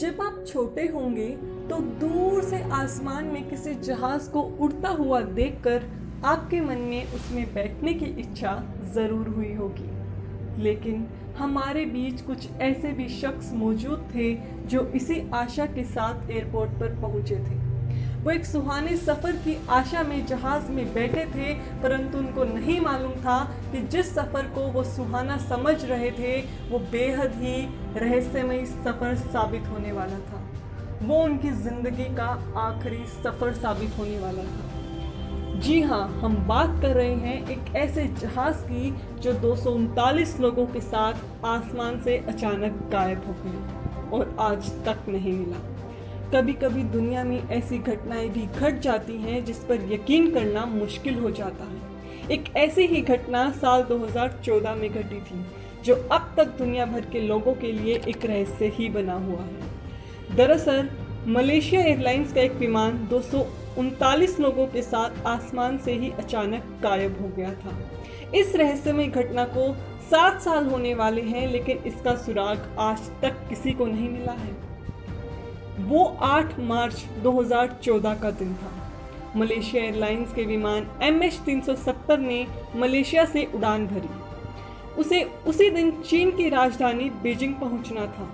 जब आप छोटे होंगे तो दूर से आसमान में किसी जहाज़ को उड़ता हुआ देखकर आपके मन में उसमें बैठने की इच्छा ज़रूर हुई होगी। लेकिन हमारे बीच कुछ ऐसे भी शख्स मौजूद थे जो इसी आशा के साथ एयरपोर्ट पर पहुँचे थे। वो एक सुहाने सफ़र की आशा में जहाज़ में बैठे थे, परंतु उनको नहीं मालूम था कि जिस सफ़र को वो सुहाना समझ रहे थे, वो बेहद ही रहस्यमय सफ़र साबित होने वाला था। वो उनकी ज़िंदगी का आखिरी सफ़र साबित होने वाला था। जी हाँ हम बात कर रहे हैं एक ऐसे जहाज़ की, जो दो सौ उनतालीस लोगों के साथ आसमान से अचानक गायब हो गया और आज तक नहीं मिला। कभी कभी दुनिया में ऐसी घटनाएँ भी घट जाती हैं जिस पर यकीन करना मुश्किल हो जाता है। एक ऐसी ही घटना साल 2014 में घटी थी, जो अब तक दुनिया भर के लोगों के लिए एक रहस्य ही बना हुआ है। दरअसल, मलेशिया एयरलाइंस का एक विमान दो सौ उनतालीस लोगों के साथ आसमान से ही अचानक गायब हो गया था। इस रहस्यमय घटना को सात साल होने वाले हैं, लेकिन इसका सुराग आज तक किसी को नहीं मिला है। वो 8 मार्च 2014 का दिन था। मलेशिया एयरलाइंस के विमान एम एच ने मलेशिया से उड़ान भरी। उसे उसी दिन चीन की राजधानी बीजिंग पहुँचना था,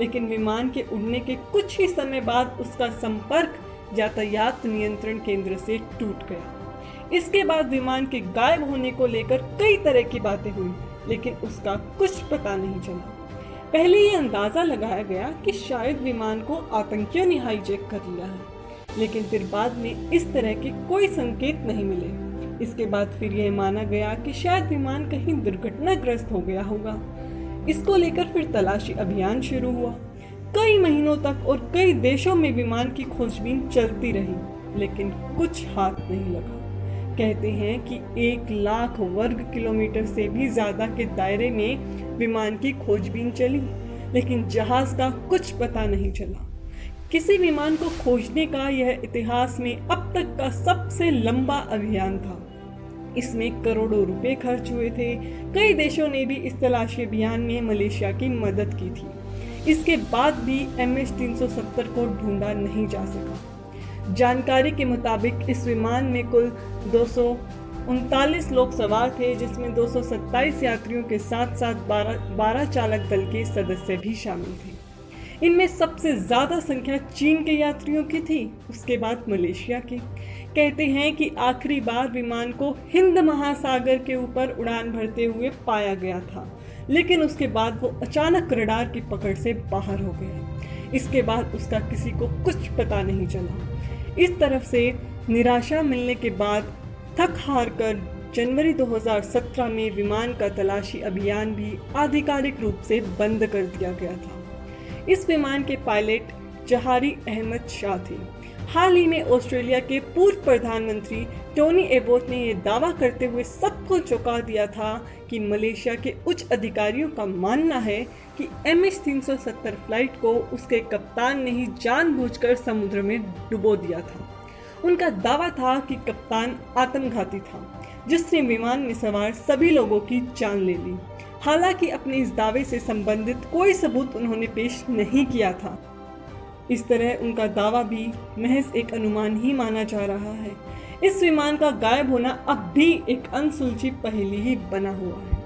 लेकिन विमान के उड़ने के कुछ ही समय बाद उसका संपर्क यातायात नियंत्रण केंद्र से टूट गया। इसके बाद विमान के गायब होने को लेकर कई तरह की बातें हुई, लेकिन उसका कुछ पता नहीं चला। पहले ये अंदाज़ा लगाया गया कि शायद विमान को आतंकियों ने हाईजैक कर लिया है, लेकिन फिर बाद में इस तरह के कोई संकेत नहीं मिले। इसके बाद फिर यह माना गया कि शायद विमान कहीं दुर्घटनाग्रस्त हो गया होगा। इसको लेकर फिर तलाशी अभियान शुरू हुआ। कई महीनों तक और कई देशों में विमान की खोजबीन चलती रही, लेकिन कुछ हाथ नहीं लगा। कहते हैं कि एक लाख वर्ग किलोमीटर से भी ज़्यादा के दायरे में विमान की खोजबीन चली, लेकिन जहाज़ का कुछ पता नहीं चला। किसी विमान को खोजने का यह इतिहास में अब तक का सबसे लंबा अभियान था। इसमें करोड़ों रुपए खर्च हुए थे। कई देशों ने भी इस तलाशी अभियान में मलेशिया की मदद की थी। इसके बाद भी एम एच को ढूंढा नहीं जा सका। जानकारी के मुताबिक इस विमान में कुल दो लोग सवार थे जिसमें दो सौ सत्ताईस यात्रियों के साथ साथ 12, 12 चालक दल के सदस्य भी शामिल थे। इनमें सबसे ज़्यादा संख्या चीन के यात्रियों की थी उसके बाद मलेशिया की। कहते हैं कि आखिरी बार विमान को हिंद महासागर के ऊपर उड़ान भरते हुए पाया गया था लेकिन उसके बाद वो अचानक रडार की पकड़ से बाहर हो गए। इसके बाद उसका किसी को कुछ पता नहीं चला। इस तरफ़ से निराशा मिलने के बाद थक हार कर जनवरी 2017 में विमान का तलाशी अभियान भी आधिकारिक रूप से बंद कर दिया गया था। इस विमान के पायलट जहारी अहमद शाह थे। हाल ही में ऑस्ट्रेलिया के पूर्व प्रधानमंत्री टोनी एबोट ने यह दावा करते हुए सबको चौंका दिया था कि मलेशिया के उच्च अधिकारियों का मानना है कि एम एच तीन सौ सत्तर फ़्लाइट को उसके कप्तान ने ही जानबूझकर समुद्र में डुबो दिया था। उनका दावा था कि कप्तान आत्मघाती था, जिसने विमान में सवार सभी लोगों की जान ले ली। हालाँकि अपने इस दावे से संबंधित कोई सबूत उन्होंने पेश नहीं किया था। इस तरह उनका दावा भी महज एक अनुमान ही माना जा रहा है। इस विमान का गायब होना अब भी एक अनसुलझी पहेली ही बना हुआ है।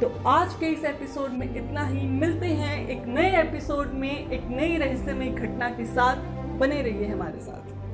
तो आज के इस एपिसोड में इतना ही। मिलते हैं एक नए एपिसोड में, एक नई रहस्यमय घटना के साथ। बने रहिए हमारे साथ।